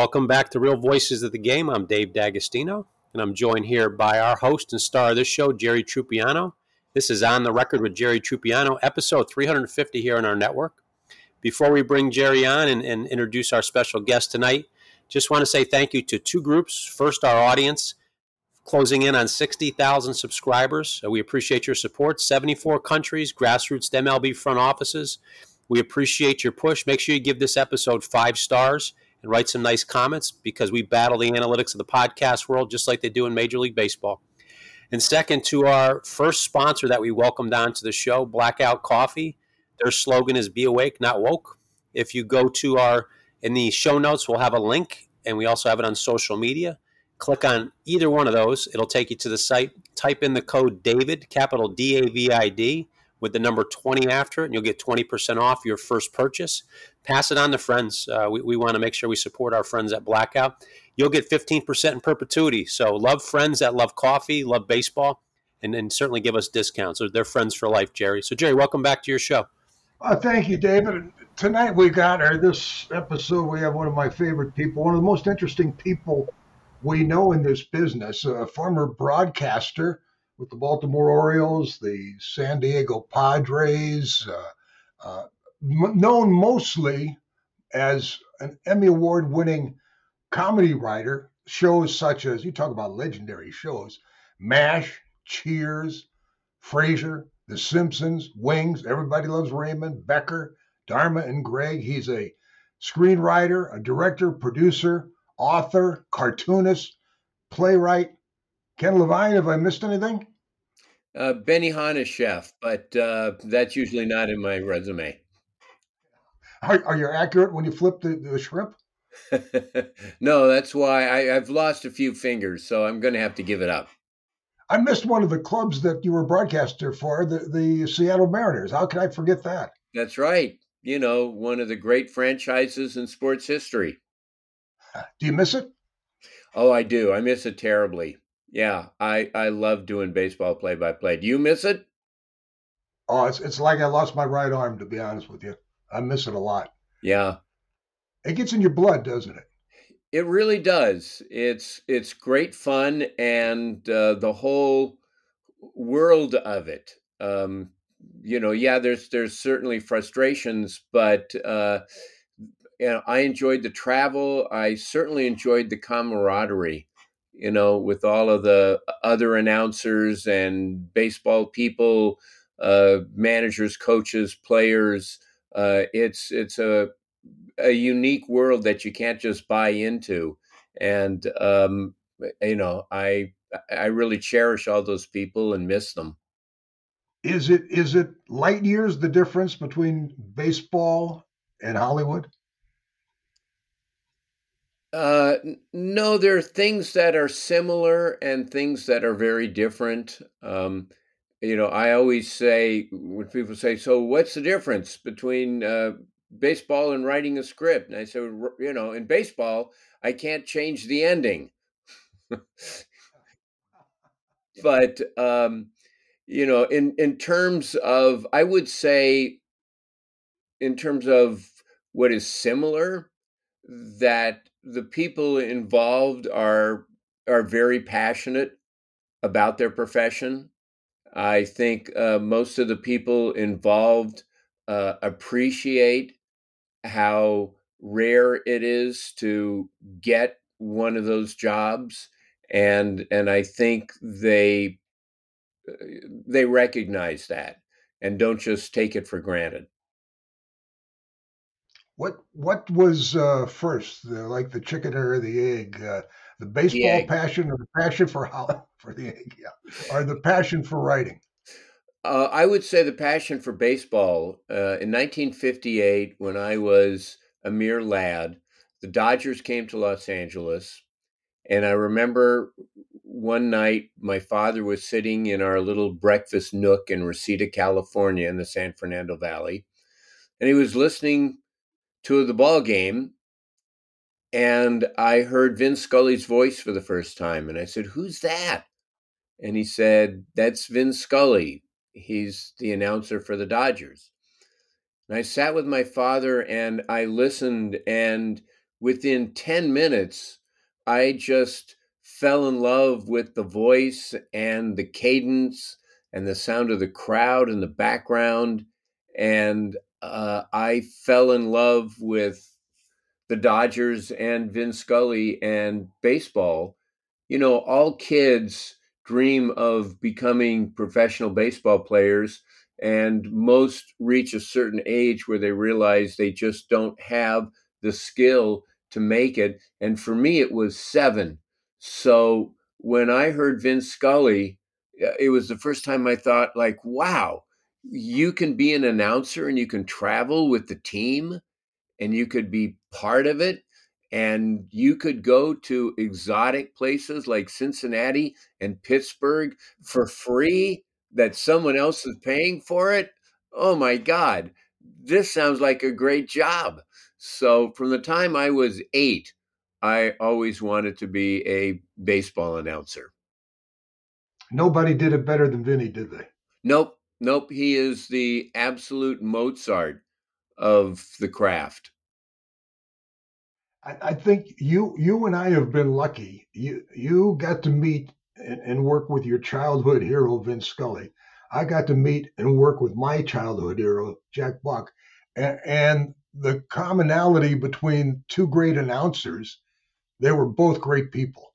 Welcome back to Real Voices of the Game. I'm Dave D'Agostino, and I'm joined here by our host and star of this show, Jerry Trupiano. This is On the Record with Jerry Trupiano, episode 350 here on our network. Before we bring Jerry on and, and introduce our special guest tonight, just want to say thank you to two groups. First, our audience, closing in on 60,000 subscribers. we appreciate your support. 74 countries, grassroots MLB front offices. We appreciate your push. Make sure you give this episode five stars and write some nice comments because we battle the analytics of the podcast world just like they do in Major League Baseball. And second, to our first sponsor that we welcomed onto the show, Blackout Coffee. Their slogan is Be Awake, Not Woke. If you go to our, in the show notes, we'll have a link and we also have it on social media. Click on either one of those, it'll take you to the site. Type in the code DAVID, capital D A V I D, with the number 20 after it, and you'll get 20% off your first purchase. Pass it on to friends. Uh, we, we want to make sure we support our friends at Blackout. You'll get 15% in perpetuity. So love friends that love coffee, love baseball, and, and certainly give us discounts. They're friends for life, Jerry. So, Jerry, welcome back to your show. Uh, thank you, David. Tonight we got, or this episode, we have one of my favorite people, one of the most interesting people we know in this business, a former broadcaster with the Baltimore Orioles, the San Diego Padres, uh, uh, m- known mostly as an Emmy Award winning comedy writer, shows such as, you talk about legendary shows, MASH, Cheers, Frasier, The Simpsons, Wings, Everybody Loves Raymond, Becker, Dharma and Greg. He's a screenwriter, a director, producer, author, cartoonist, playwright. Ken Levine, have I missed anything? Uh, Benihana chef, but uh, that's usually not in my resume. Are, are you accurate when you flip the, the shrimp? no, that's why I, I've lost a few fingers, so I'm going to have to give it up. I missed one of the clubs that you were broadcaster for, the, the Seattle Mariners. How can I forget that? That's right. You know, one of the great franchises in sports history. Do you miss it? Oh, I do. I miss it terribly. Yeah, I I love doing baseball play by play. Do you miss it? Oh, it's it's like I lost my right arm. To be honest with you, I miss it a lot. Yeah, it gets in your blood, doesn't it? It really does. It's it's great fun, and uh, the whole world of it. Um, you know, yeah, there's there's certainly frustrations, but uh, you know, I enjoyed the travel. I certainly enjoyed the camaraderie you know, with all of the other announcers and baseball people, uh, managers, coaches, players. Uh, it's it's a a unique world that you can't just buy into, and um, you know, I I really cherish all those people and miss them. Is it is it light years the difference between baseball and Hollywood? Uh, no, there are things that are similar and things that are very different. Um, you know, I always say when people say, "So, what's the difference between uh, baseball and writing a script?" And I say, you know, in baseball, I can't change the ending, but um, you know, in in terms of, I would say, in terms of what is similar, that the people involved are are very passionate about their profession. I think uh, most of the people involved uh, appreciate how rare it is to get one of those jobs, and and I think they uh, they recognize that and don't just take it for granted. What what was uh, first, the, like the chicken or the egg? Uh, the baseball the egg. passion or the passion for how, for the egg, yeah, or the passion for writing? Uh, I would say the passion for baseball. Uh, in 1958, when I was a mere lad, the Dodgers came to Los Angeles, and I remember one night my father was sitting in our little breakfast nook in Reseda, California, in the San Fernando Valley, and he was listening to the ball game and I heard Vin Scully's voice for the first time. And I said, Who's that? And he said, That's Vin Scully. He's the announcer for the Dodgers. And I sat with my father and I listened, and within 10 minutes, I just fell in love with the voice and the cadence and the sound of the crowd in the background. And uh, I fell in love with the Dodgers and Vin Scully and baseball. You know, all kids dream of becoming professional baseball players, and most reach a certain age where they realize they just don't have the skill to make it. And for me, it was seven. So when I heard Vin Scully, uh, it was the first time I thought, like, wow, you can be an announcer and you can travel with the team and you could be part of it and you could go to exotic places like Cincinnati and Pittsburgh for free that someone else is paying for it. Oh my God, this sounds like a great job. So, from the time I was eight, I always wanted to be a baseball announcer. Nobody did it better than Vinny, did they? Nope. Nope. He is the absolute Mozart of the craft. I, I think you you and I have been lucky. You you got to meet and, and work with your childhood hero Vin Scully. I got to meet and work with my childhood hero Jack Buck, and, and the commonality between two great announcers, they were both great people.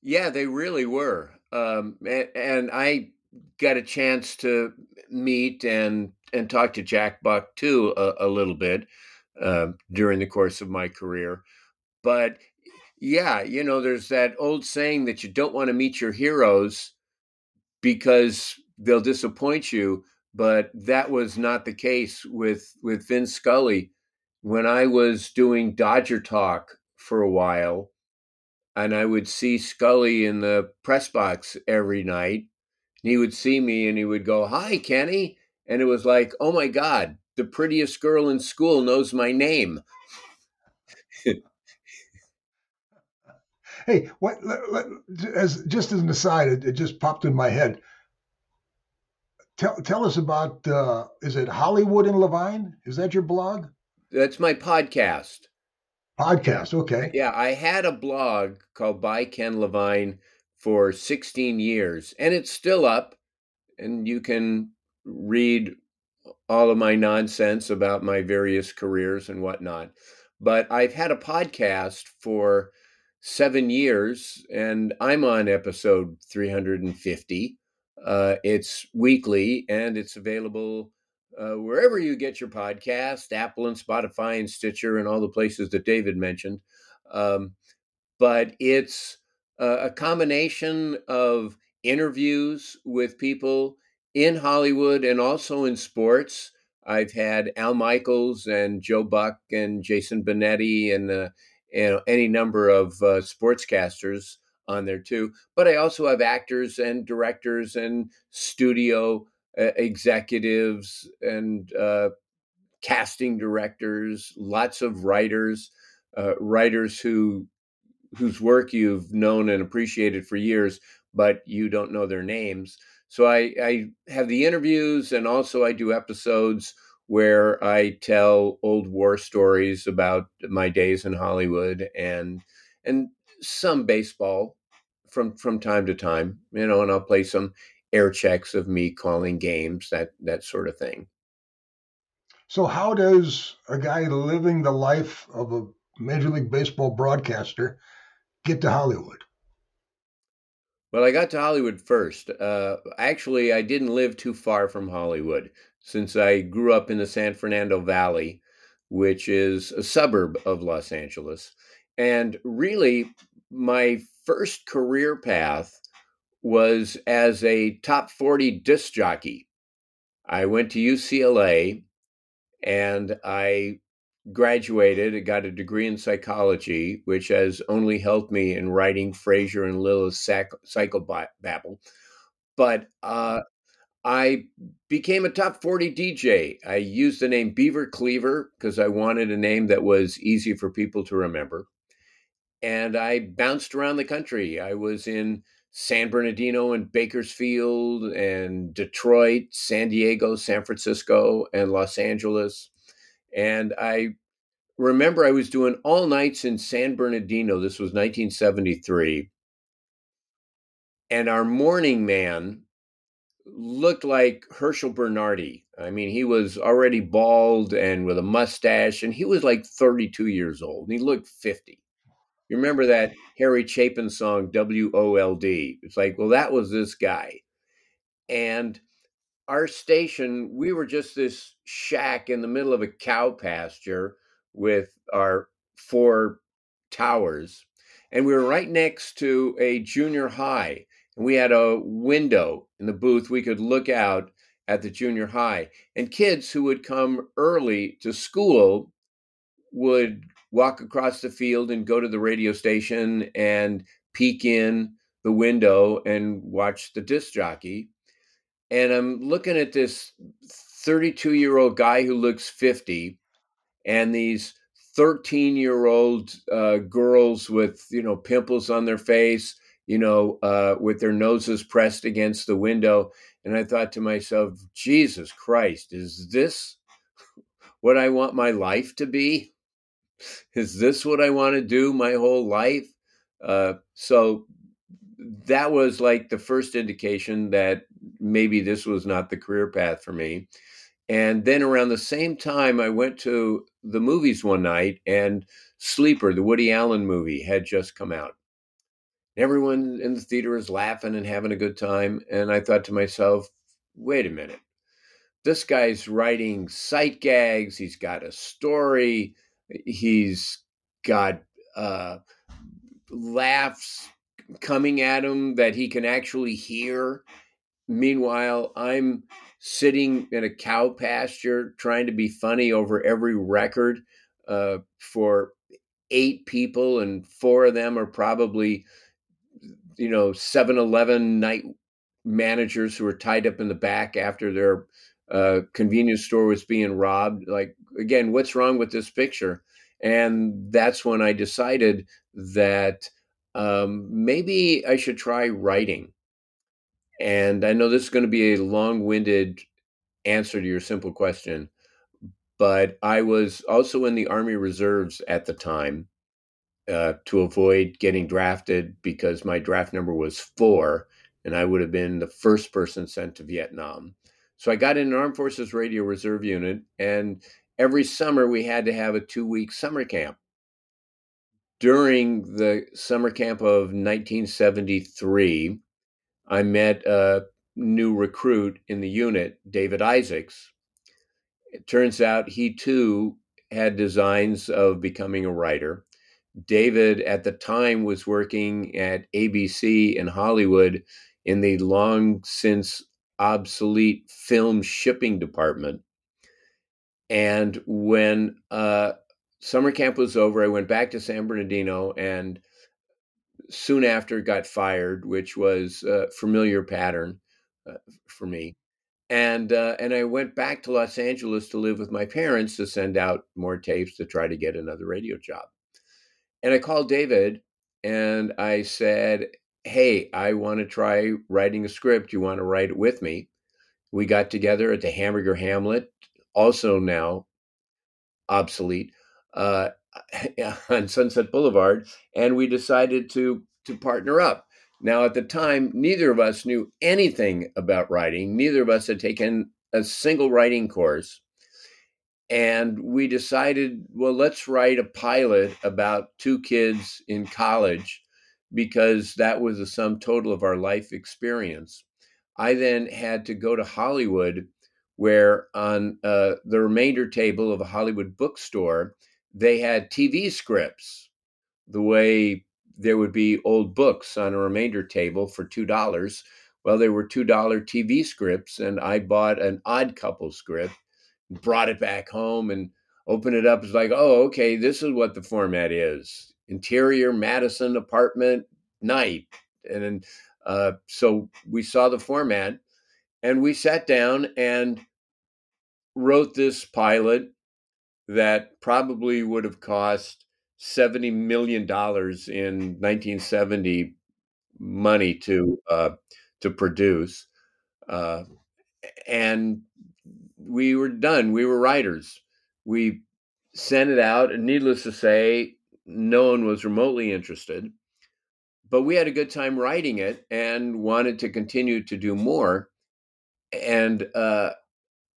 Yeah, they really were. Um, and, and I got a chance to meet and and talk to Jack Buck too a, a little bit uh, during the course of my career. But yeah, you know, there's that old saying that you don't want to meet your heroes because they'll disappoint you. But that was not the case with with Vin Scully. When I was doing Dodger Talk for a while, and I would see Scully in the press box every night, he would see me and he would go, Hi, Kenny. And it was like, Oh my God, the prettiest girl in school knows my name. hey, what, as just as an aside, it, it, just popped in my head. Tell, tell us about, uh, is it Hollywood and Levine? Is that your blog? That's my podcast. Podcast, okay. Yeah, I had a blog called By Ken Levine for 16 years, and it's still up, and you can read all of my nonsense about my various careers and whatnot. But I've had a podcast for seven years, and I'm on episode 350. Uh, it's weekly, and it's available uh, wherever you get your podcast Apple and Spotify and Stitcher and all the places that David mentioned. Um, but it's a combination of interviews with people in Hollywood and also in sports. I've had Al Michaels and Joe Buck and Jason Benetti and uh, know, any number of uh, sportscasters on there too. But I also have actors and directors and studio uh, executives and uh, casting directors, lots of writers, uh, writers who whose work you've known and appreciated for years, but you don't know their names. So I, I have the interviews and also I do episodes where I tell old war stories about my days in Hollywood and and some baseball from from time to time, you know, and I'll play some air checks of me calling games, that that sort of thing. So how does a guy living the life of a Major League Baseball broadcaster get to Hollywood? Well, I got to Hollywood first. Uh, actually, I didn't live too far from Hollywood since I grew up in the San Fernando Valley, which is a suburb of Los Angeles. And really, my first career path was as a top 40 disc jockey. I went to UCLA and I graduated and got a degree in psychology, which has only helped me in writing Frasier and Lilith's Sac- Psychobabble. But uh, I became a top 40 DJ. I used the name Beaver Cleaver because I wanted a name that was easy for people to remember. And I bounced around the country. I was in San Bernardino and Bakersfield and Detroit, San Diego, San Francisco, and Los Angeles and I remember I was doing all nights in San Bernardino. This was 1973. And our morning man looked like Herschel Bernardi. I mean, he was already bald and with a mustache, and he was like 32 years old. He looked 50. You remember that Harry Chapin song, W O L D? It's like, well, that was this guy. And our station, we were just this shack in the middle of a cow pasture with our four towers. And we were mm-hmm. right next to a junior high. And we had a window in the booth. We could look out at the junior high. And kids who would come early to school would walk across the field and go to the radio station and peek in the window and watch the disc jockey. And I'm looking at this 32 year old guy who looks 50 and these 13 year old uh, girls with, you know, pimples on their face, you know, uh, with their noses pressed against the window. And I thought to myself, Jesus Christ, is this what I want my life to be? Is this what I want to do my whole life? Uh, so that was like the first indication that maybe this was not the career path for me. And then around the same time, I went to the movies one night, and Sleeper, the Woody Allen movie, had just come out. Everyone in the theater was laughing and having a good time. And I thought to myself, wait a minute. This guy's writing sight gags. He's got a story. He's got uh, laughs coming at him that he can actually hear. Meanwhile, I'm sitting in a cow pasture trying to be funny over every record uh, for eight people, and four of them are probably, you know, 7 Eleven night managers who are tied up in the back after their uh, convenience store was being robbed. Like, again, what's wrong with this picture? And that's when I decided that um, maybe I should try writing. And I know this is going to be a long winded answer to your simple question, but I was also in the Army Reserves at the time uh, to avoid getting drafted because my draft number was four and I would have been the first person sent to Vietnam. So I got in an Armed Forces Radio Reserve unit, and every summer we had to have a two week summer camp. During the summer camp of 1973, I met a new recruit in the unit, David Isaacs. It turns out he too had designs of becoming a writer. David at the time was working at ABC in Hollywood in the long since obsolete film shipping department. And when uh, summer camp was over, I went back to San Bernardino and soon after got fired, which was a familiar pattern uh, for me. And uh, and I went back to Los Angeles to live with my parents to send out more tapes to try to get another radio job. And I called David and I said, "Hey, I want to try writing a script. You want to write it with me?" We got together at the Hamburger Hamlet, also now obsolete, uh, on Sunset Boulevard, and we decided to to partner up. Now, at the time, neither of us knew anything about writing. Neither of us had taken a single writing course. And we decided, well, let's write a pilot about two kids in college because that was the sum total of our life experience. I then had to go to Hollywood, where on uh, the remainder table of a Hollywood bookstore, they had TV scripts, the way there would be old books on a remainder table for $2. Well, there were $2 TV scripts, and I bought an odd couple script, brought it back home, and opened it up. It's like, oh, okay, this is what the format is interior Madison apartment night. And uh, so we saw the format and we sat down and wrote this pilot that probably would have cost $70 million in 1970 money to uh, to produce. Uh, and we were done. We were writers. We sent it out, and needless to say, no one was remotely interested. But we had a good time writing it and wanted to continue to do more. And uh,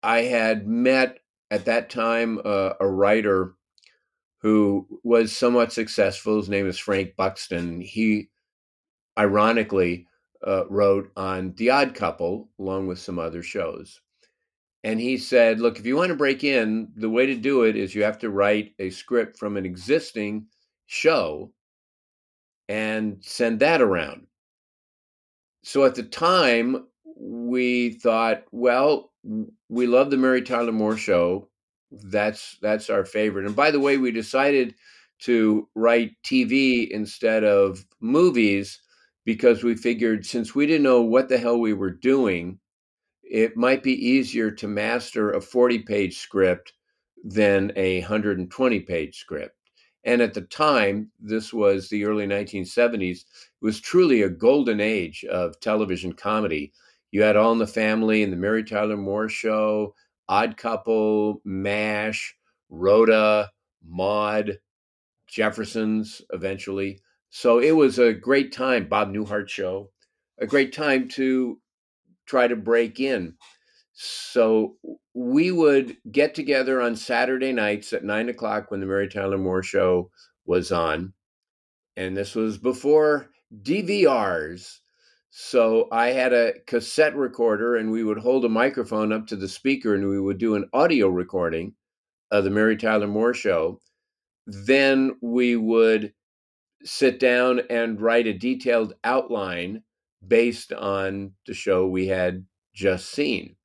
I had met at that time uh, a writer who was somewhat successful. His name is Frank Buxton. He, ironically, uh, wrote on The Odd Couple along with some other shows. And he said, Look, if you want to break in, the way to do it is you have to write a script from an existing show and send that around. So at the time, we thought, well, we love the Mary Tyler Moore show. That's that's our favorite. And by the way, we decided to write TV instead of movies because we figured since we didn't know what the hell we were doing, it might be easier to master a 40 page script than a 120 page script. And at the time, this was the early 1970s, it was truly a golden age of television comedy. You had All in the Family and the Mary Tyler Moore Show, Odd Couple, MASH, Rhoda, Maude, Jeffersons eventually. So it was a great time, Bob Newhart Show, a great time to try to break in. So we would get together on Saturday nights at nine o'clock when the Mary Tyler Moore show was on. And this was before DVRs. So I had a cassette recorder and we would hold a microphone up to the speaker and we would do an audio recording of the Mary Tyler Moore show. Then we would sit down and write a detailed outline based on the show we had just seen.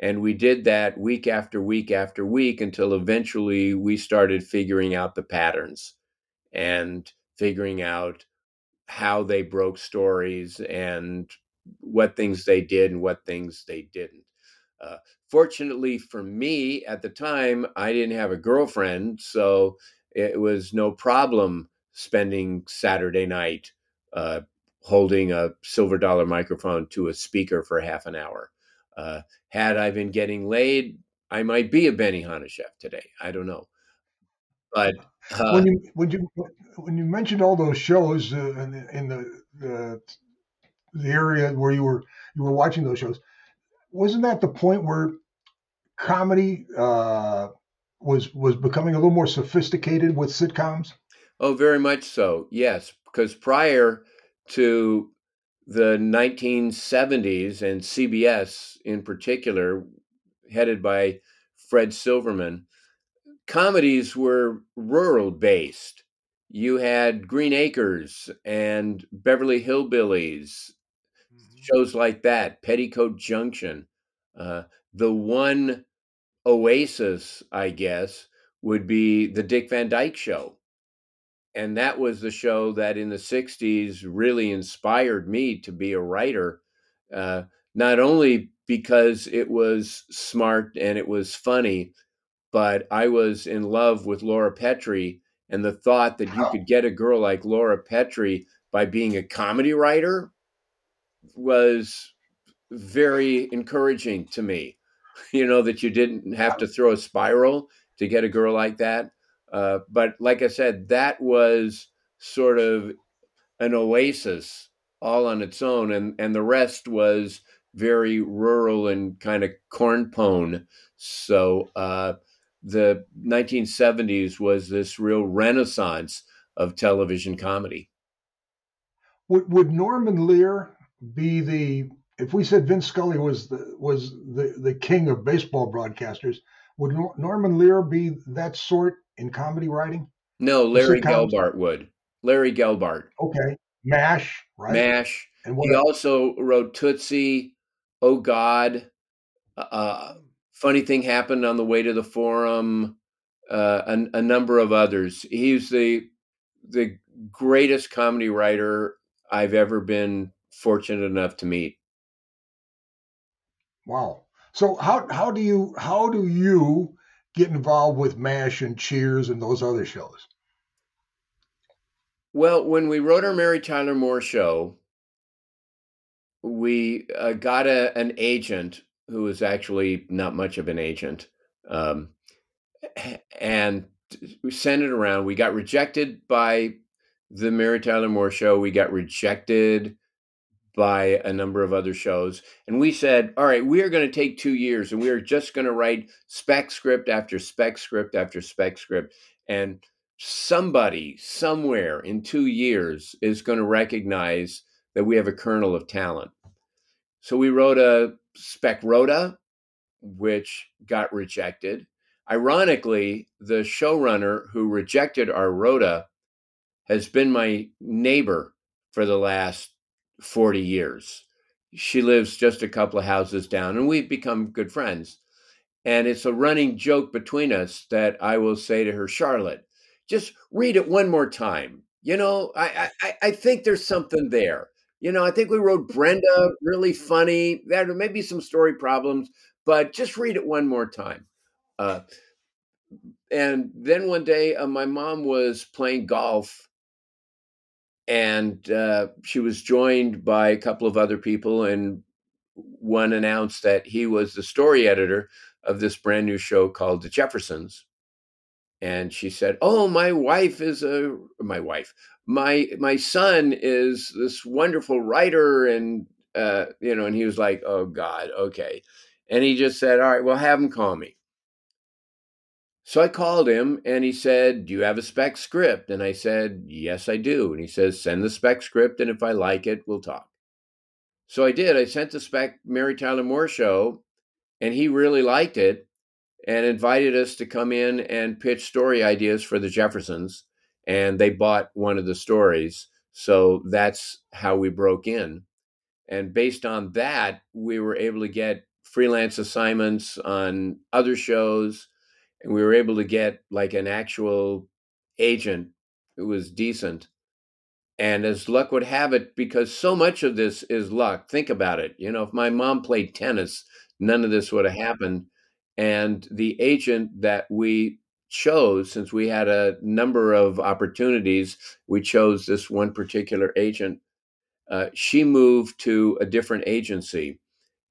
And we did that week after week after week until eventually we started figuring out the patterns and figuring out how they broke stories and what things they did and what things they didn't. Uh, fortunately for me at the time, I didn't have a girlfriend, so it was no problem spending Saturday night uh, holding a silver dollar microphone to a speaker for half an hour. Uh, had I been getting laid, I might be a Benihana chef today. I don't know. But uh, when you when you when you mentioned all those shows uh, in, the, in the, the the area where you were you were watching those shows, wasn't that the point where comedy uh, was was becoming a little more sophisticated with sitcoms? Oh, very much so. Yes, because prior to the 1970s and CBS in particular, headed by Fred Silverman, comedies were rural based. You had Green Acres and Beverly Hillbillies, mm-hmm. shows like that, Petticoat Junction. Uh, the one oasis, I guess, would be the Dick Van Dyke Show and that was the show that in the 60s really inspired me to be a writer uh, not only because it was smart and it was funny but i was in love with laura petrie and the thought that you could get a girl like laura petrie by being a comedy writer was very encouraging to me. You know that you didn't have to throw a spiral to get a girl like that uh, but like I said, that was sort of an oasis all on its own, and and the rest was very rural and kind of cornpone. So uh, the 1970s was this real renaissance of television comedy. Would, would Norman Lear be the if we said Vin Scully was the was the, the king of baseball broadcasters, would Norman Lear be that sort in comedy writing? No, Larry Gelbart would. Larry Gelbart. Okay. MASH, right? MASH. And he else? also wrote Tootsie, Oh God. Uh, uh, funny thing happened on the way to the forum. Uh, a, a number of others. He's the the greatest comedy writer I've ever been fortunate enough to meet. Wow. So how how do you how do you get involved with MASH and Cheers and those other shows? Well, when we wrote our Mary Tyler Moore show, we uh, got a, an agent who was actually not much of an agent. Um, and we sent it around. We got rejected by the Mary Tyler Moore show. We got rejected by a number of other shows. And we said, all right, we are going to take two years and we are just going to write spec script after spec script after spec script. And somebody somewhere in two years is going to recognize that we have a kernel of talent. So we wrote a spec Rhoda, which got rejected. Ironically, the showrunner who rejected our Rhoda has been my neighbor for the last 40 years. She lives just a couple of houses down, and we've become good friends. And it's a running joke between us that I will say to her, Charlotte, just read it one more time. You know, I, I, I think there's something there. You know, I think we wrote Brenda really funny. There may be some story problems, but just read it one more time. Uh, and then one day, uh, my mom was playing golf and uh, she was joined by a couple of other people and one announced that he was the story editor of this brand new show called the jeffersons and she said oh my wife is a my wife my my son is this wonderful writer and uh, you know and he was like oh god okay and he just said all right well have him call me so I called him and he said, Do you have a spec script? And I said, Yes, I do. And he says, Send the spec script, and if I like it, we'll talk. So I did. I sent the spec Mary Tyler Moore show, and he really liked it and invited us to come in and pitch story ideas for the Jeffersons. And they bought one of the stories. So that's how we broke in. And based on that, we were able to get freelance assignments on other shows and we were able to get like an actual agent who was decent. And as luck would have it, because so much of this is luck, think about it. You know, if my mom played tennis, none of this would have happened. And the agent that we chose, since we had a number of opportunities, we chose this one particular agent. Uh, she moved to a different agency.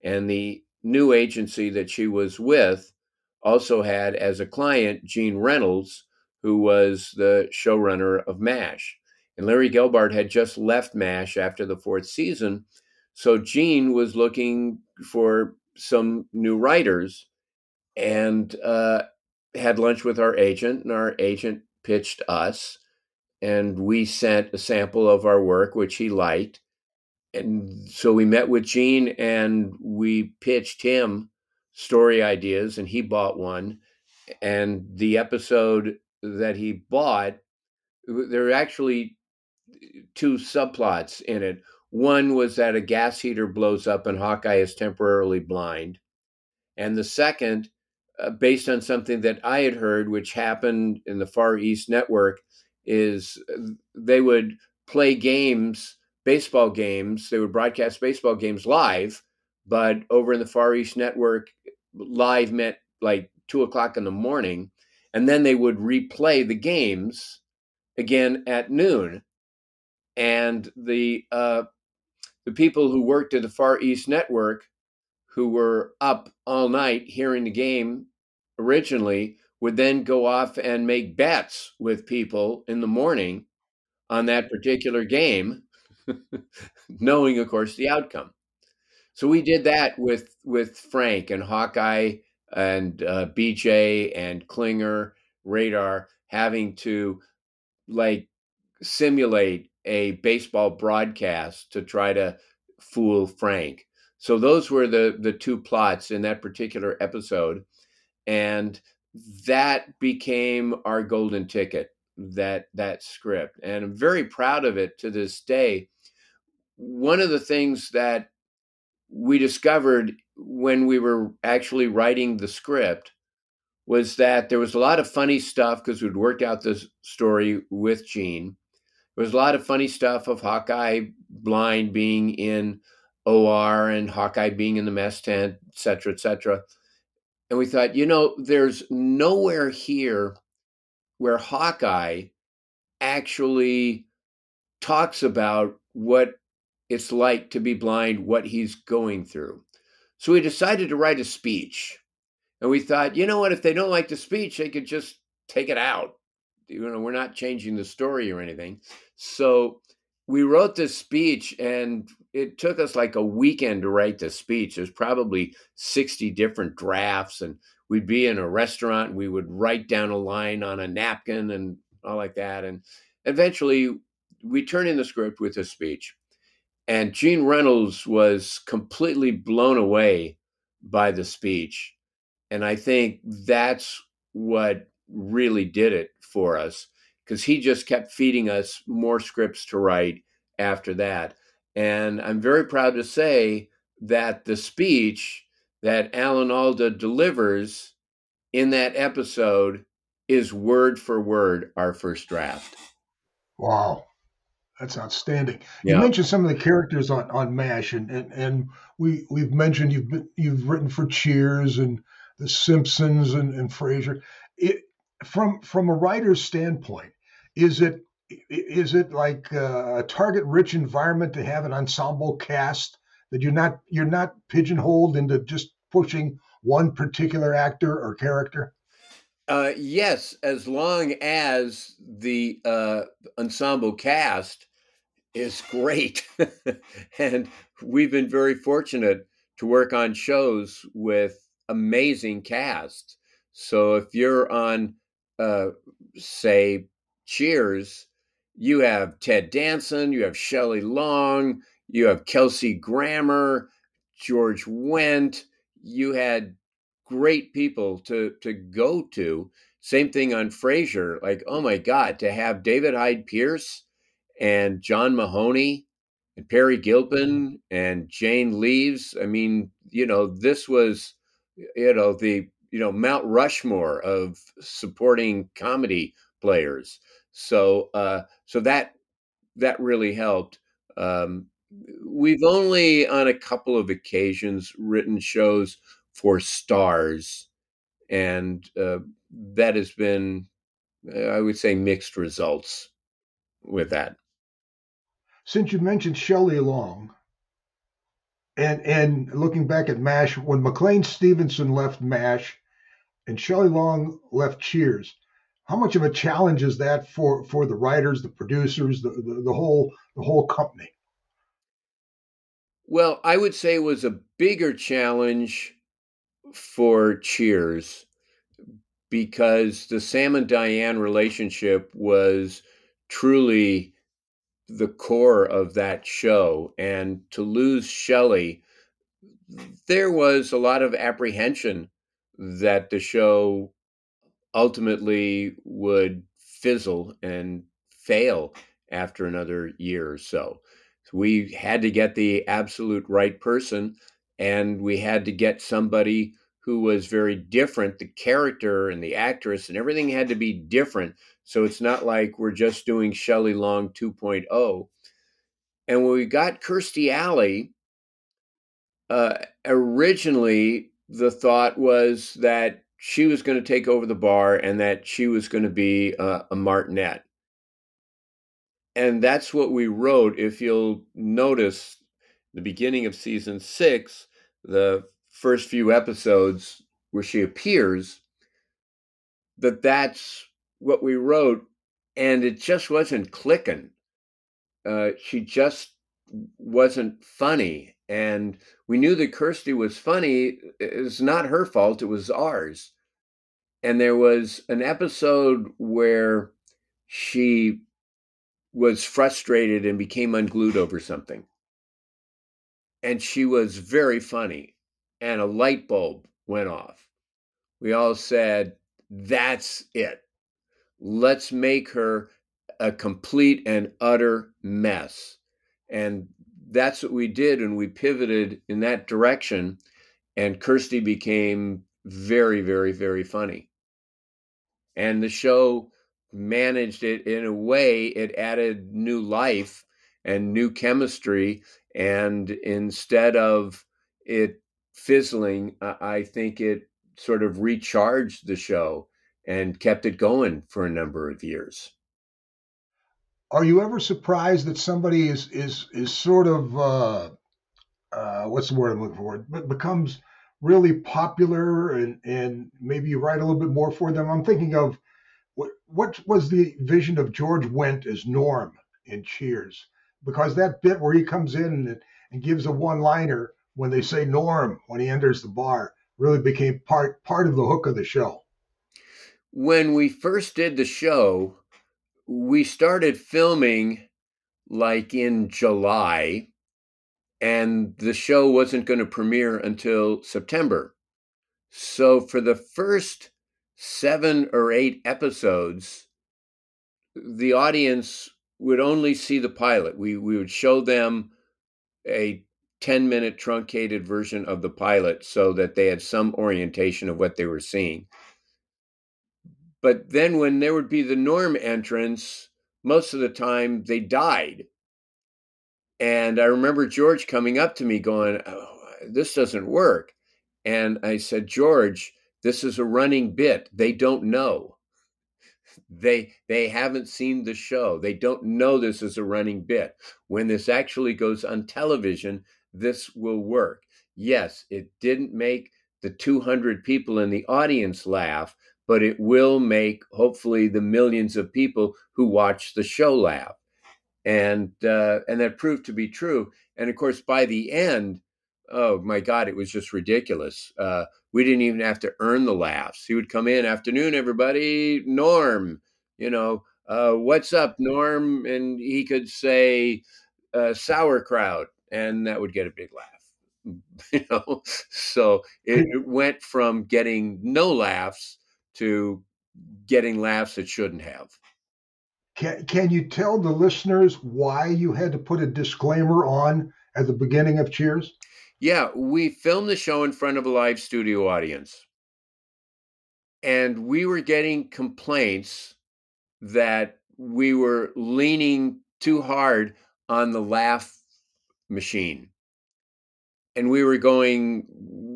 And the new agency that she was with also had as a client Gene Reynolds, who was the showrunner of MASH. And Larry Gelbart had just left MASH after the fourth season. So Gene was looking for some new writers and uh, had lunch with our agent, and our agent pitched us. And we sent a sample of our work, which he liked. And so we met with Gene and we pitched him story ideas, and he bought one. And the episode that he bought, there are actually two subplots in it. One was that a gas heater blows up and Hawkeye is temporarily blind. And the second, uh, based on something that I had heard, which happened in the Far East Network, is uh, they would play games, baseball games, they would broadcast baseball games live, but over in the Far East Network, live meant like two o'clock in the morning, and then they would replay the games again at noon. And the uh, the people who worked at the Far East Network, who were up all night hearing the game originally, would then go off and make bets with people in the morning on that particular game, knowing, of course, the outcome. So we did that with with Frank and Hawkeye and uh, BJ and Klinger Radar having to like simulate a baseball broadcast to try to fool Frank. So those were the the two plots in that particular episode and that became our golden ticket that that script and I'm very proud of it to this day. One of the things that we discovered when we were actually writing the script was that there was a lot of funny stuff because we'd worked out this story with Gene. There was a lot of funny stuff of Hawkeye blind being in OR and Hawkeye being in the mess tent, et cetera, et cetera. And we thought, you know, there's nowhere here where Hawkeye actually talks about what it's like to be blind, what he's going through. So we decided to write a speech. And we thought, you know what, if they don't like the speech, they could just take it out. You know, we're not changing the story or anything. So we wrote this speech and it took us like a weekend to write the speech. There's probably 60 different drafts and we'd be in a restaurant and we would write down a line on a napkin and all like that. And eventually we turn in the script with a speech. And Gene Reynolds was completely blown away by the speech. And I think that's what really did it for us because he just kept feeding us more scripts to write after that. And I'm very proud to say that the speech that Alan Alda delivers in that episode is word for word our first draft. Wow. That's outstanding. Yeah. You mentioned some of the characters on, on MASH, and, and, and we we've mentioned you've been, you've written for Cheers and The Simpsons and, and Frasier. It, from from a writer's standpoint, is it is it like a target rich environment to have an ensemble cast that you're not you're not pigeonholed into just pushing one particular actor or character? Uh, yes, as long as the uh, ensemble cast is great, and we've been very fortunate to work on shows with amazing casts. So if you're on, uh, say, Cheers, you have Ted Danson, you have Shelley Long, you have Kelsey Grammer, George Wendt. You had great people to to go to. Same thing on Frasier. Like, oh my God, to have David Hyde Pierce and John Mahoney and Peri Gilpin and Jane Leeves. I mean, you know, this was, you know, the you know Mount Rushmore of supporting comedy players. So uh, so that that really helped. Um, we've only on a couple of occasions written shows for stars, and uh, that has been, I would say, mixed results with that. Since you mentioned Shelley Long, and and looking back at MASH, when McLean Stevenson left MASH and Shelley Long left Cheers, how much of a challenge is that for for the writers, the producers, the, the, the whole the whole company? Well, I would say it was a bigger challenge for Cheers because the Sam and Diane relationship was truly the core of that show. And to lose Shelley, there was a lot of apprehension that the show ultimately would fizzle and fail after another year or so. so. We had to get the absolute right person, and we had to get somebody who was very different. The character and the actress and everything had to be different. So it's not like we're just doing Shelley Long 2.0. And when we got Kirstie Alley, uh, originally the thought was that she was going to take over the bar and that she was going to be uh, a martinet. And that's what we wrote. If you'll notice, the beginning of season six, the first few episodes where she appears, that that's what we wrote. And it just wasn't clicking. Uh, she just wasn't funny. And we knew that Kirstie was funny. It's not her fault, it was ours. And there was an episode where she was frustrated and became unglued over something. And she was very funny. And a light bulb went off. We all said, That's it. Let's make her a complete and utter mess. And that's what we did and we pivoted in that direction and kirstie became very very very funny. And the show managed it in a way it added new life and new chemistry and instead of it fizzling i think it sort of recharged the show and kept it going for a number of years are you ever surprised that somebody is is is sort of uh, uh, what's the word I'm looking for? But becomes really popular and and maybe you write a little bit more for them. I'm thinking of What what was the vision of George Wendt as Norm in Cheers? Because that bit where he comes in and, and gives a one-liner when they say Norm when he enters the bar really became part part of the hook of the show. When we first did the show, we started filming like in July, and the show wasn't going to premiere until September. So for the first seven or eight episodes, the audience would only see the pilot. We we would show them a 10 minute truncated version of the pilot so that they had some orientation of what they were seeing. But then when there would be the norm entrance, most of the time they died. And I remember George coming up to me going, oh, This doesn't work. And I said, George, this is a running bit. They don't know. They they haven't seen the show. They don't know this is a running bit. When this actually goes on television, this will work. Yes, it didn't make the 200 people in the audience laugh, but it will make hopefully the millions of people who watch the show laugh. And uh, and that proved to be true. And of course, by the end, oh my God, it was just ridiculous. Uh, we didn't even have to earn the laughs. He would come in, afternoon, everybody, Norm, you know, uh, what's up, Norm? And he could say uh, sauerkraut, and that would get a big laugh. you know, so it, it went from getting no laughs to getting laughs it shouldn't have. Can, can you tell the listeners why you had to put a disclaimer on at the beginning of Cheers? Yeah, we filmed the show in front of a live studio audience. And we were getting complaints that we were leaning too hard on the laugh machine. And we were going,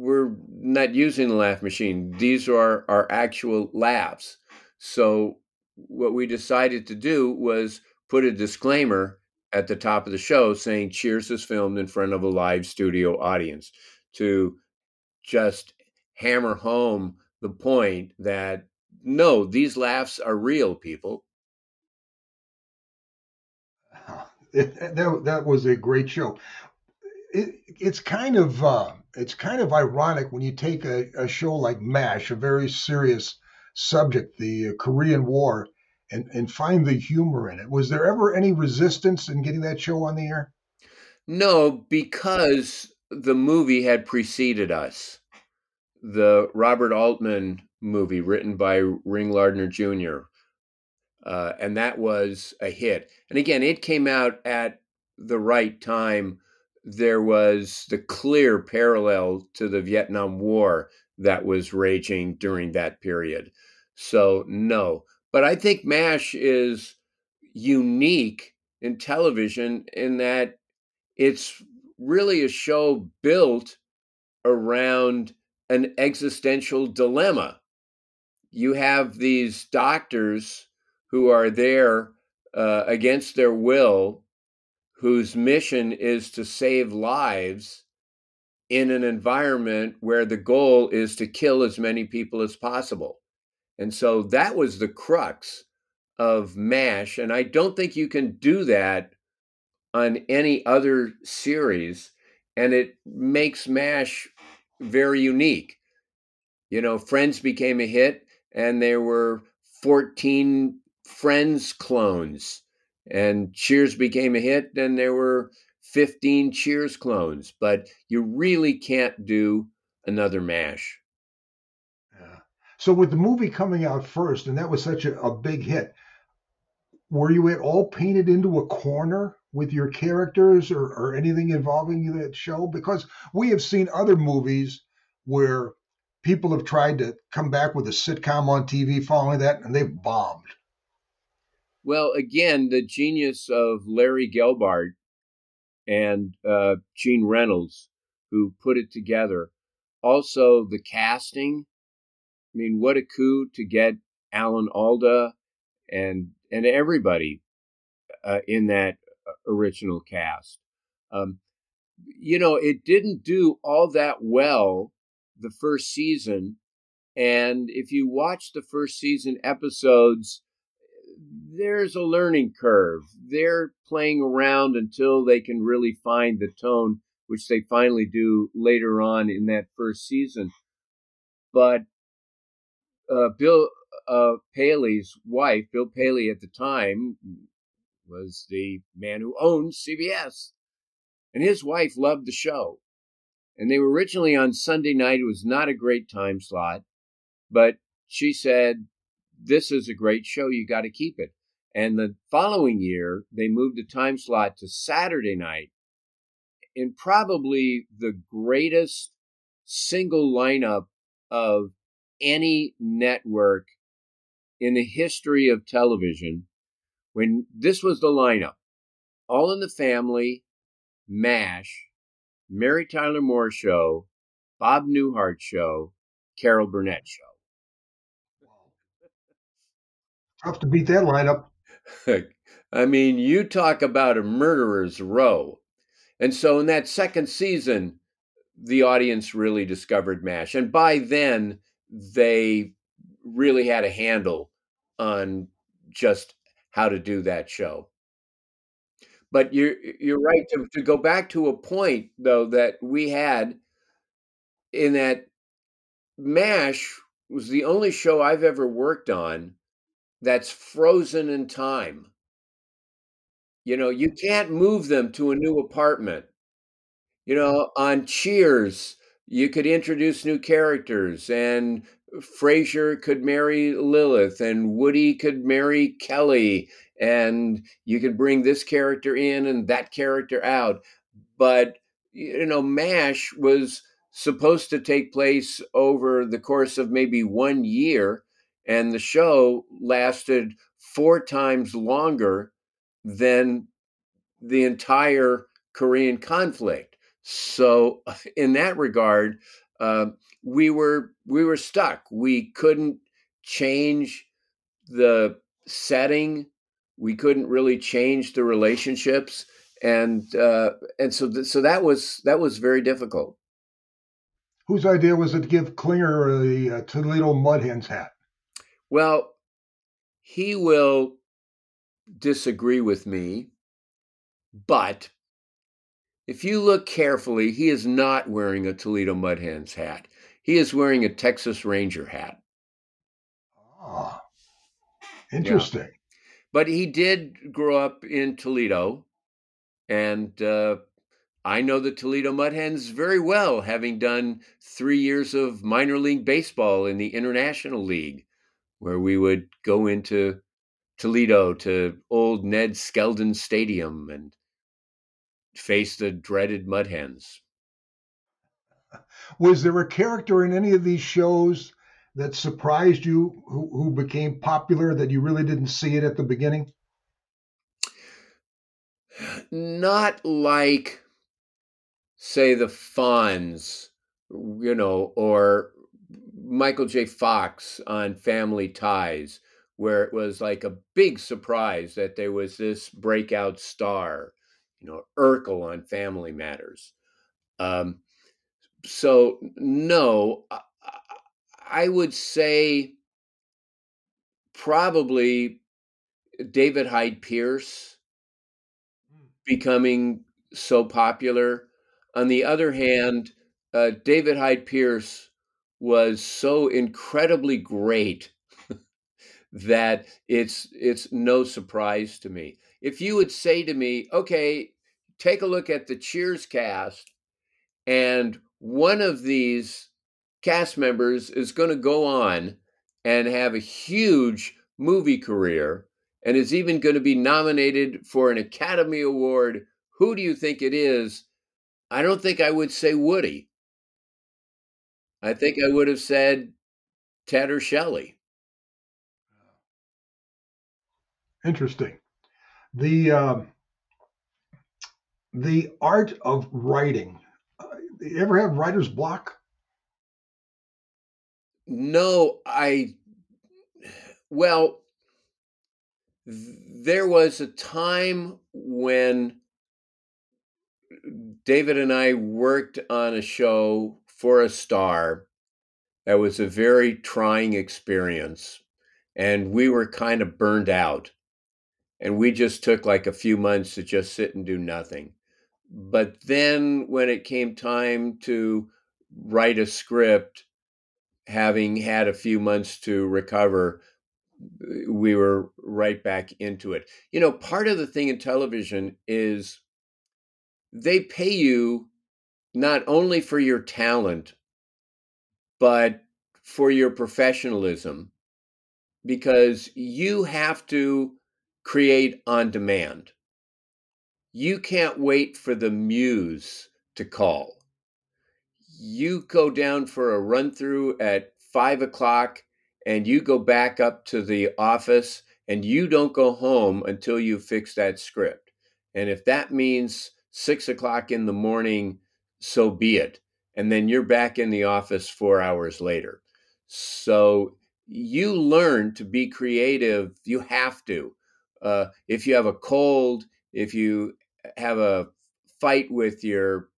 we're not using the laugh machine. These are our actual laughs. So what we decided to do was put a disclaimer at the top of the show saying Cheers is filmed in front of a live studio audience to just hammer home the point that no, these laughs are real, people. that, that was a great show. It, it's kind of uh, it's kind of ironic when you take a, a show like MASH, a very serious subject, the uh, Korean War, and, and find the humor in it. Was there ever any resistance in getting that show on the air? No, because the movie had preceded us. The Robert Altman movie, written by Ring Lardner Jr., uh, and that was a hit. And again, it came out at the right time. There was the clear parallel to the Vietnam War that was raging during that period. So, no. But I think MASH is unique in television in that it's really a show built around an existential dilemma. You have these doctors who are there uh, against their will, whose mission is to save lives in an environment where the goal is to kill as many people as possible. And so that was the crux of MASH. And I don't think you can do that on any other series. And it makes MASH very unique. You know, Friends became a hit, and there were 14 Friends clones. And Cheers became a hit, and there were 15 Cheers clones. But you really can't do another MASH. So with the movie coming out first, and that was such a, a big hit, were you at all painted into a corner with your characters or, or anything involving that show? Because we have seen other movies where people have tried to come back with a sitcom on TV following that, and they've bombed. Well, again, the genius of Larry Gelbart and uh, Gene Reynolds, who put it together. Also, the casting I mean, what a coup to get Alan Alda and and everybody uh, in that uh, original cast. Um, you know, it didn't do all that well the first season And if you watch the first season episodes, there's a learning curve. They're playing around until they can really find the tone, which they finally do later on in that first season. But uh, Bill uh, Paley's wife, Bill Paley at the time, was the man who owned CBS. And his wife loved the show. And they were originally on Sunday night. It was not a great time slot, but she said, This is a great show. You got to keep it. And the following year, they moved the time slot to Saturday night And probably the greatest single lineup of any network in the history of television. When this was the lineup, All in the Family, MASH, Mary Tyler Moore Show, Bob Newhart Show, Carol Burnett Show. Tough to beat that lineup. I mean, you talk about a murderer's row. And so in that second season, the audience really discovered MASH. And by then, they really had a handle on just how to do that show. But you're you're right to, to go back to a point though that we had in that MASH was the only show I've ever worked on that's frozen in time. You know, you can't move them to a new apartment. You know, on Cheers, you could introduce new characters and Frasier could marry Lilith and Woody could marry Kelly and you could bring this character in and that character out. But you know, MASH was supposed to take place over the course of maybe one year and the show lasted four times longer than the entire Korean conflict. So, in that regard, uh, we were we were stuck. We couldn't change the setting. We couldn't really change the relationships, and uh, and so th- so that was that was very difficult. Whose idea was it to give Klinger the uh, Toledo Mud Hens hat? Well, he will disagree with me, but if you look carefully, he is not wearing a Toledo Mud Hens hat. He is wearing a Texas Ranger hat. Oh, interesting. Yeah. But he did grow up in Toledo, and uh, I know the Toledo Mud Hens very well, having done three years of minor league baseball in the International League where we would go into Toledo to old Ned Skeldon Stadium and face the dreaded Mud Hens. Was there a character in any of these shows that surprised you who, who became popular that you really didn't see it at the beginning? Not like, say, the Fonz, you know, or Michael J. Fox on Family Ties, where it was like a big surprise that there was this breakout star, you know, Urkel on Family Matters. Um, so, no, I, I would say probably David Hyde Pierce hmm. becoming so popular. On the other hand, uh, David Hyde Pierce was so incredibly great that it's it's no surprise to me. If you would say to me, "Okay, take a look at the Cheers cast and one of these cast members is going to go on and have a huge movie career and is even going to be nominated for an Academy Award. Who do you think it is? I don't think I would say Woody. I think I would have said Ted or Shelley. Interesting. The um, the art of writing. Uh, you ever have writer's block? No, I. Well, there was a time when David and I worked on a show for a star That was a very trying experience. And we were kind of burned out. And we just took like a few months to just sit and do nothing. But then when it came time to write a script, having had a few months to recover, we were right back into it. You know, part of the thing in television is they pay you not only for your talent, but for your professionalism, because you have to create on demand. You can't wait for the muse to call. You go down for a run through at five o'clock and you go back up to the office and you don't go home until you fix that script. And if that means six o'clock in the morning, so be it. And then you're back in the office four hours later. So you learn to be creative. You have to. Uh, if you have a cold, if you have a fight with your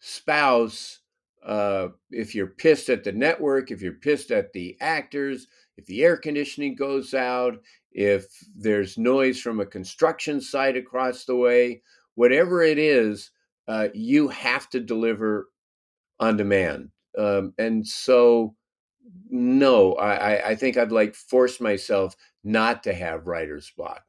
spouse, uh, if you're pissed at the network, if you're pissed at the actors, if the air conditioning goes out, if there's noise from a construction site across the way, whatever it is, uh, you have to deliver on demand. Um, and so, no, I, I think I'd like force myself not to have writer's block.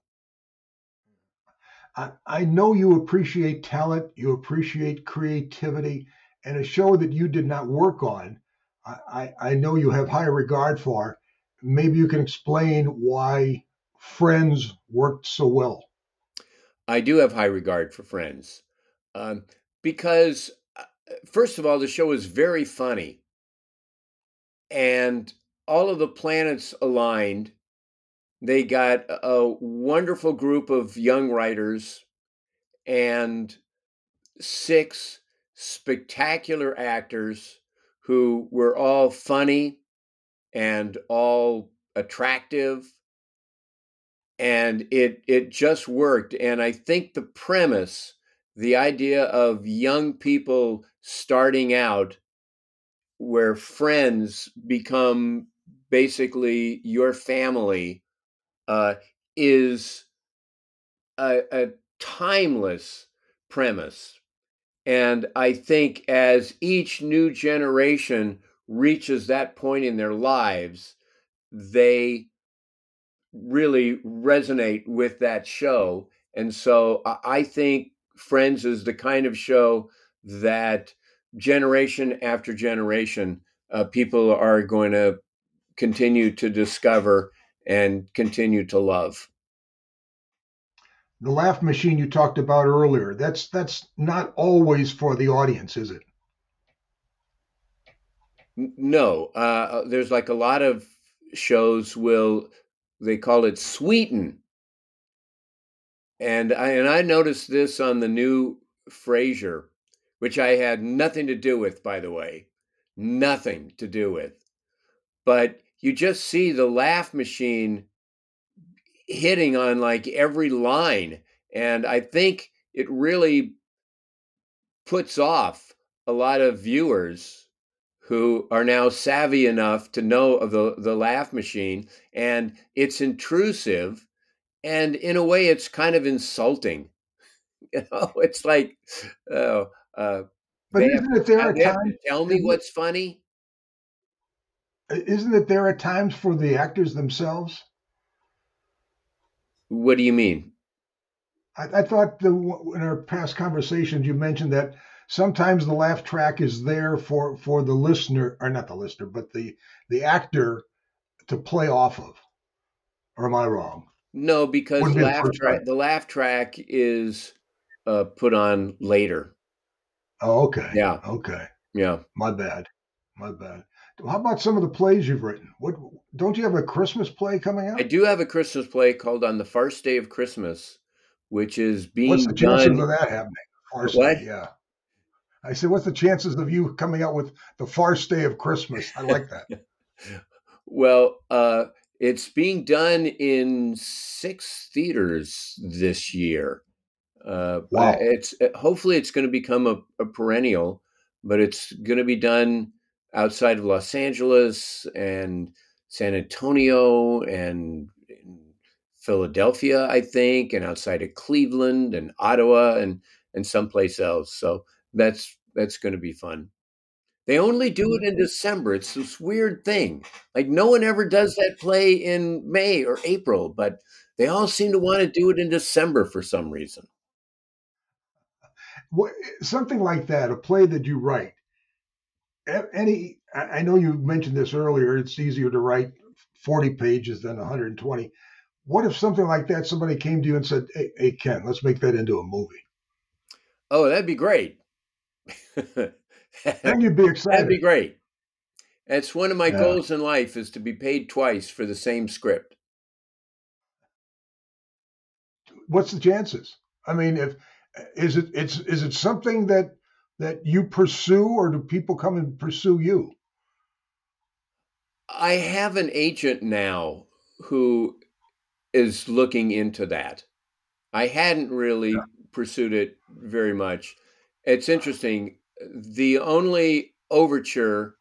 I, I know you appreciate talent, you appreciate creativity, and a show that you did not work on, I, I, I know you have high regard for. Maybe you can explain why Friends worked so well. I do have high regard for Friends um, because, uh, first of all, the show is very funny, and all of the planets aligned. They got a wonderful group of young writers and six spectacular actors who were all funny and all attractive. And it it just worked. And i think the premise the idea of young people starting out where friends become basically your family uh, is a, a timeless premise and I think as each new generation reaches that point in their lives, they really resonate with that show. And so I think Friends is the kind of show that generation after generation, uh, people are going to continue to discover and continue to love. The laugh machine you talked about earlier that's that's not always for the audience is it? No uh, uh, there's like a lot of shows will they call it sweeten and i and i noticed this on the new frasier which i had nothing to do with by the way nothing to do with but you just see the laugh machine hitting on like every line. And I think it really puts off a lot of viewers who are now savvy enough to know of the, the laugh machine. And it's intrusive. And in a way, it's kind of insulting. You know, it's like, oh, uh, but isn't it there at times? Tell me what's funny. Isn't it there at times for the actors themselves? What do you mean? I, I thought the, in our past conversations you mentioned that sometimes the laugh track is there for for the listener, or not the listener, but the the actor to play off of. Or am I wrong? No, because laugh track the laugh track is uh, put on later. Oh, okay. Yeah. Okay. Yeah. My bad. My bad. How about some of the plays you've written? What don't you have a Christmas play coming out? I do have a Christmas play called "On the First Day of Christmas," which is being What's the chances of that happening? What? Day, yeah. I said, what's the chances of you coming out with the Farce Day of Christmas? I like that. well, uh, it's being done in six theaters this year. Uh, wow. It's hopefully it's going to become a, a perennial, but it's going to be done outside of Los Angeles and San Antonio and Philadelphia, I think, and outside of Cleveland and Ottawa and and someplace else. So that's that's going to be fun. They only do it in December. It's this weird thing. Like no one ever does that play in May or April, but they all seem to want to do it in December for some reason. What, something like that, a play that you write. Any, I know you mentioned this earlier. It's easier to write 40 pages than 120. What if something like that, somebody came to you and said, "Hey, hey Ken, let's make that into a movie"? Oh, that'd be great. then you'd be excited. That'd be great. It's one of my yeah. goals in life is to be paid twice for the same script. What's the chances? I mean, if is it it's is it something that that you pursue or do people come and pursue you? I have an agent now who is looking into that. I hadn't really yeah. pursued it very much. It's interesting. The only overture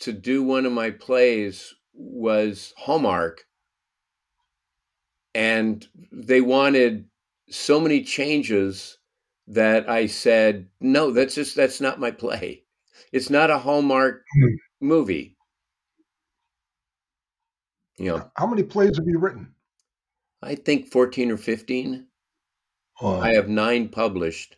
to do one of my plays was Hallmark. And they wanted so many changes that I said, no, that's just, that's not my play. It's not a Hallmark mm-hmm. movie. You know, how many plays have you written? I think 14 or 15. Oh. I have nine published.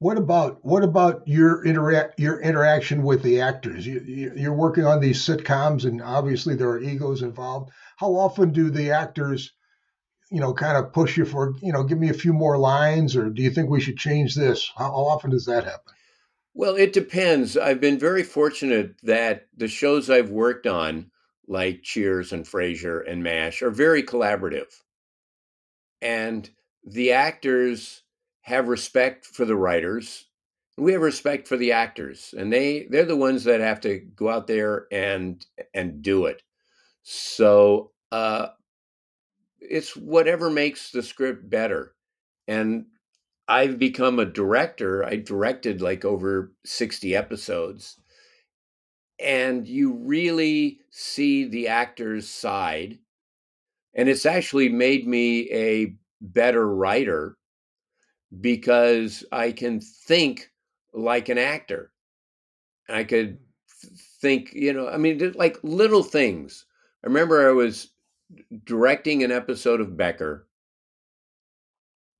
What about what about your interact your interaction with the actors? You, you're working on these sitcoms, and obviously there are egos involved. How often do the actors, you know, kind of push you for, you know, give me a few more lines, or do you think we should change this? How, how often does that happen? Well, it depends. I've been very fortunate that the shows I've worked on like Cheers and Frasier and MASH are very collaborative. And the actors have respect for the writers. We have respect for the actors, and they they're the ones that have to go out there and and do it. So uh, it's whatever makes the script better. And I've become a director. I directed like over 60 episodes and you really see the actor's side. And it's actually made me a better writer because I can think like an actor. I could hmm. think, you know, I mean, like little things. I remember I was directing an episode of Becker,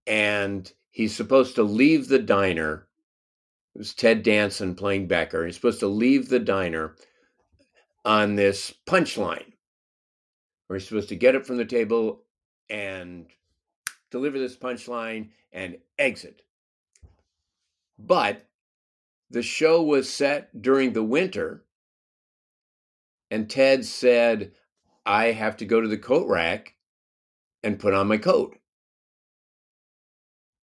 and he's supposed to leave the diner it was Ted Danson playing Becker. He's supposed to leave the diner on this punchline where he's supposed to get it from the table and deliver this punchline and exit. But the show was set during the winter, and Ted said, I have to go to the coat rack and put on my coat.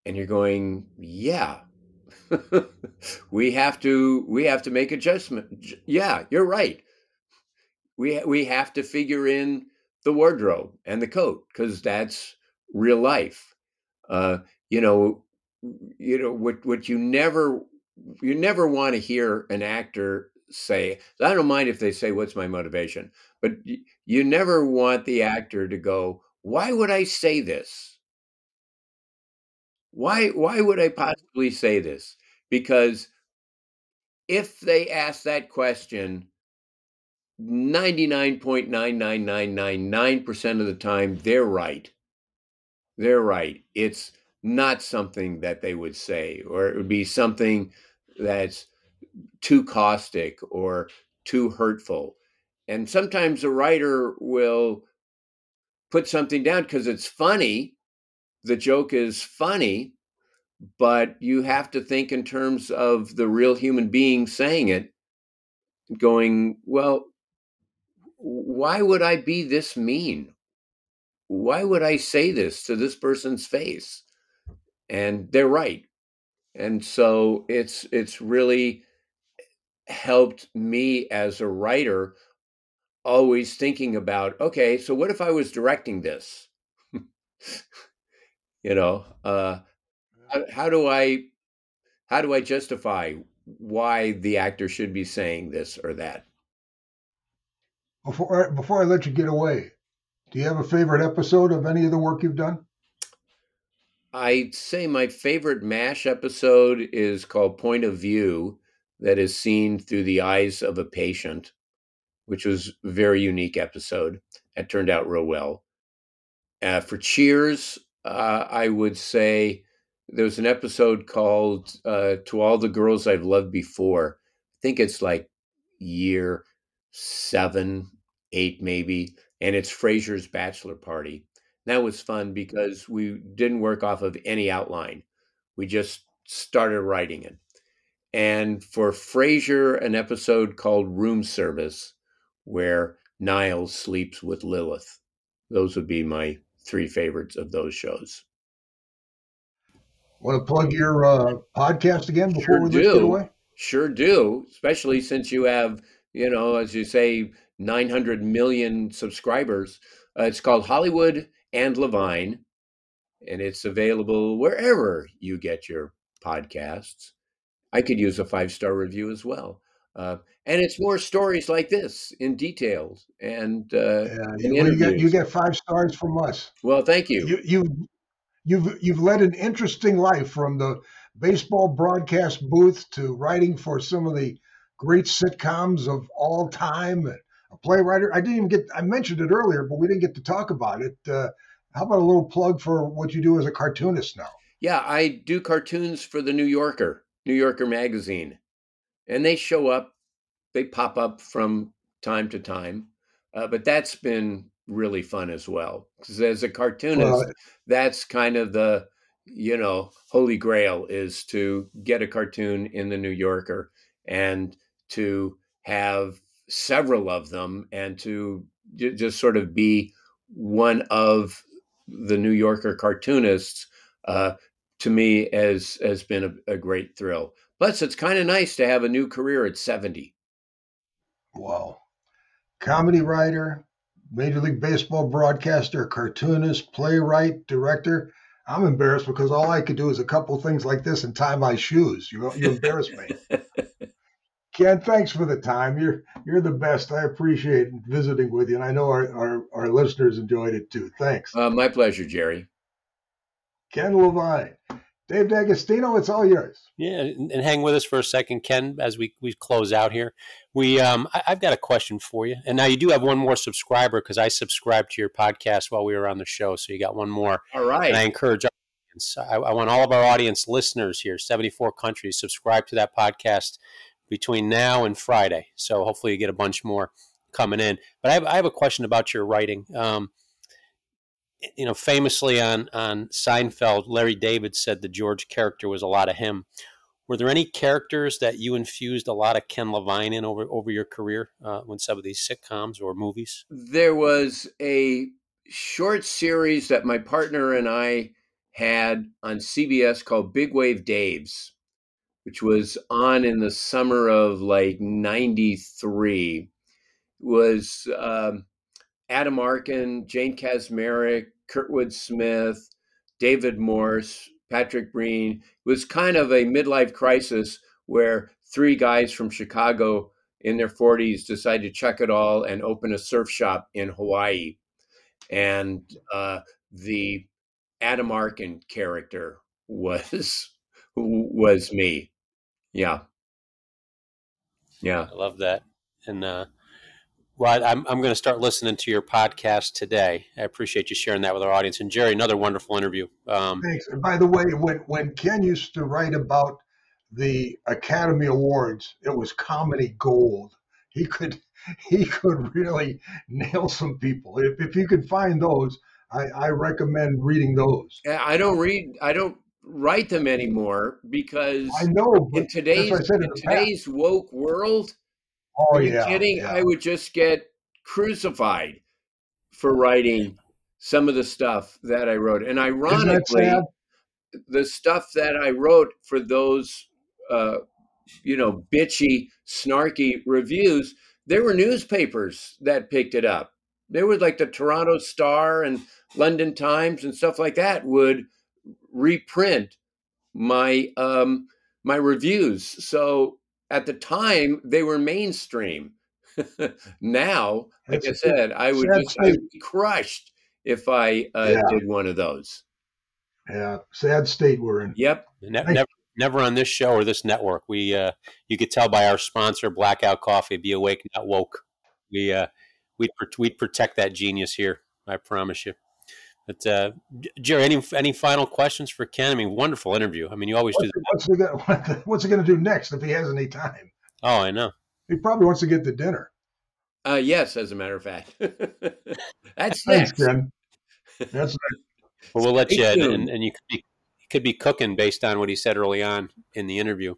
And you're going, yeah, we have to we have to make adjustment. Yeah, you're right. We we have to figure in the wardrobe and the coat because that's real life. Uh, you know, you know what what you never you never want to hear an actor say. I don't mind if they say what's my motivation, but you never want the actor to go, "Why would I say this?" Why why would I possibly say this? Because if they ask that question 99.99999% of the time they're right. They're right. It's not something that they would say or it would be something that's too caustic or too hurtful. And sometimes a writer will put something down because it's funny the joke is funny, but you have to think in terms of the real human being saying it, going, well, why would I be this mean? Why would I say this to this person's face? And they're right. And so it's it's really helped me as a writer always thinking about okay so what if i was directing this you know uh how, how do i how do i justify why the actor should be saying this or that. Before before I let you get away, do you have a favorite episode of any of the work you've done? I'd say my favorite MASH episode is called Point of View, that is seen through the eyes of a patient, which was a very unique episode. It turned out real well. Uh, for Cheers, uh, I would say there was an episode called uh, To All the Girls I've Loved Before. I think it's like year seven, eight, maybe. And it's Frasier's bachelor party. That was fun because we didn't work off of any outline. We just started writing it. And for Frasier, an episode called Room Service, where Niles sleeps with Lilith. Those would be my three favorites of those shows. Want to plug your uh, podcast again before sure we do. get away? Sure do, especially since you have, you know, as you say, 900 million subscribers. Uh, it's called Hollywood and Levine, and it's available wherever you get your podcasts. I could use a five star review as well. Uh, and it's more stories like this in details and, uh, yeah, and you, get, you get five stars from us. Well, thank you. You you you've you've led an interesting life from the baseball broadcast booth to writing for some of the great sitcoms of all time. A playwright. I didn't even get. I mentioned it earlier, but we didn't get to talk about it. Uh, how about a little plug for what you do as a cartoonist now? Yeah, I do cartoons for the New Yorker, New Yorker magazine, and they show up. They pop up from time to time, uh, but that's been really fun as well. Because as a cartoonist, well, that's kind of the you know holy grail is to get a cartoon in the New Yorker and to have several of them and to j- just sort of be one of the New Yorker cartoonists. Uh, to me, has has been a, a great thrill. Plus, it's kind of nice to have a new career at seventy. Wow, comedy writer, Major League Baseball broadcaster, cartoonist, playwright, director. I'm embarrassed because all I could do is a couple things like this and tie my shoes. You you embarrass me. Ken, thanks for the time. You're you're the best. I appreciate visiting with you, and I know our our, our listeners enjoyed it too. Thanks. Uh, my pleasure, Jerry. Ken Levine. Dave D'Agostino, it's all yours. Yeah, and hang with us for a second, Ken, as we, we close out here. We um, I, have got a question for you, and now you do have one more subscriber because I subscribed to your podcast while we were on the show, so you got one more. All right. And I encourage our audience. I, I want all of our audience listeners here, seventy four countries, subscribe to that podcast between now and Friday. So hopefully you get a bunch more coming in. But I have, I have a question about your writing. Um, you know, famously on on Seinfeld, Larry David said the George character was a lot of him. Were there any characters that you infused a lot of Ken Levine in over over your career uh, when some of these sitcoms or movies? There was a short series that my partner and I had on CBS called Big Wave Daves, which was on in the summer of like '93. Was um, Adam Arkin, Jane Kaczmarek, Kurtwood Smith, David Morse, Patrick Breen. It was kind of a midlife crisis where three guys from Chicago in their 40s decided to chuck it all and open a surf shop in Hawaii. And uh, the Adam Arkin character was was me. Yeah. Yeah. I love that. And uh, well, I'm, I'm going to start listening to your podcast today. I appreciate you sharing that with our audience. And Jerry, another wonderful interview. Um, Thanks. And by the way, when, when Ken used to write about the Academy Awards, it was comedy gold. He could he could really nail some people. If, if you could find those, I, I recommend reading those. Yeah, I don't read. I don't write them anymore because I know in today's in, in today's past. woke world Oh, Are you yeah, kidding? yeah. I would just get crucified for writing some of the stuff that I wrote. And ironically, the stuff that I wrote for those, uh, you know, bitchy, snarky reviews, there were newspapers that picked it up. There was like the Toronto Star and London Times and stuff like that would reprint my um, my reviews. So at the time they were mainstream. now, like That's I a said, I would sad just I would be crushed if I uh, Yeah. did one of those. Yeah, sad state we're in. Yep. Ne- never, never on this show or this network. We, uh, you could tell by our sponsor, Blackout Coffee. Be awake, not woke. We, uh, we'd, we'd protect that genius here. I promise you. But uh, Jerry, any any final questions for Ken? I mean, wonderful interview. I mean, you always do. What's, That. what's, he gonna, the- what's he going to do next if he has any time? Oh, I know. He probably wants to get to dinner. Uh, yes, as a matter of fact. That's Thanks, next. Ken. That's Well, we'll let you, and, and, and you could be, could be cooking based on what he said early on in the interview.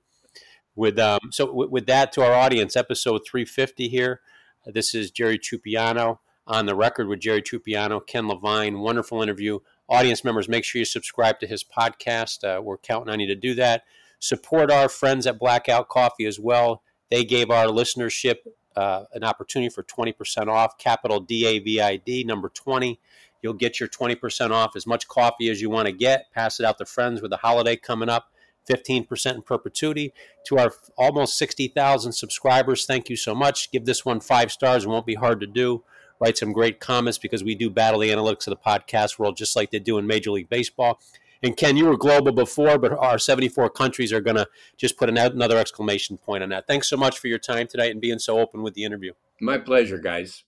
With um, so with, with that to our audience, episode 350 here. This is Jerry Trupiano on the record with Jerry Trupiano, Ken Levine. Wonderful interview. Audience members, make sure you subscribe to his podcast. Uh, we're counting on you to do that. Support our friends at Blackout Coffee as well. They gave our listenership uh, an opportunity for 20% off. Capital D A V I D, number 20. You'll get your 20% off as much coffee as you want to get. Pass it out to friends with the holiday coming up. 15% in perpetuity. To our almost 60,000 subscribers, thank you so much. Give this one five stars. It won't be hard to do. Write some great comments because we do battle the analytics of the podcast world just like they do in Major League Baseball. And Ken, you were global before, but our 74 countries are going to just put an, another exclamation point on that. Thanks so much for your time tonight and being so open with the interview. My pleasure, guys.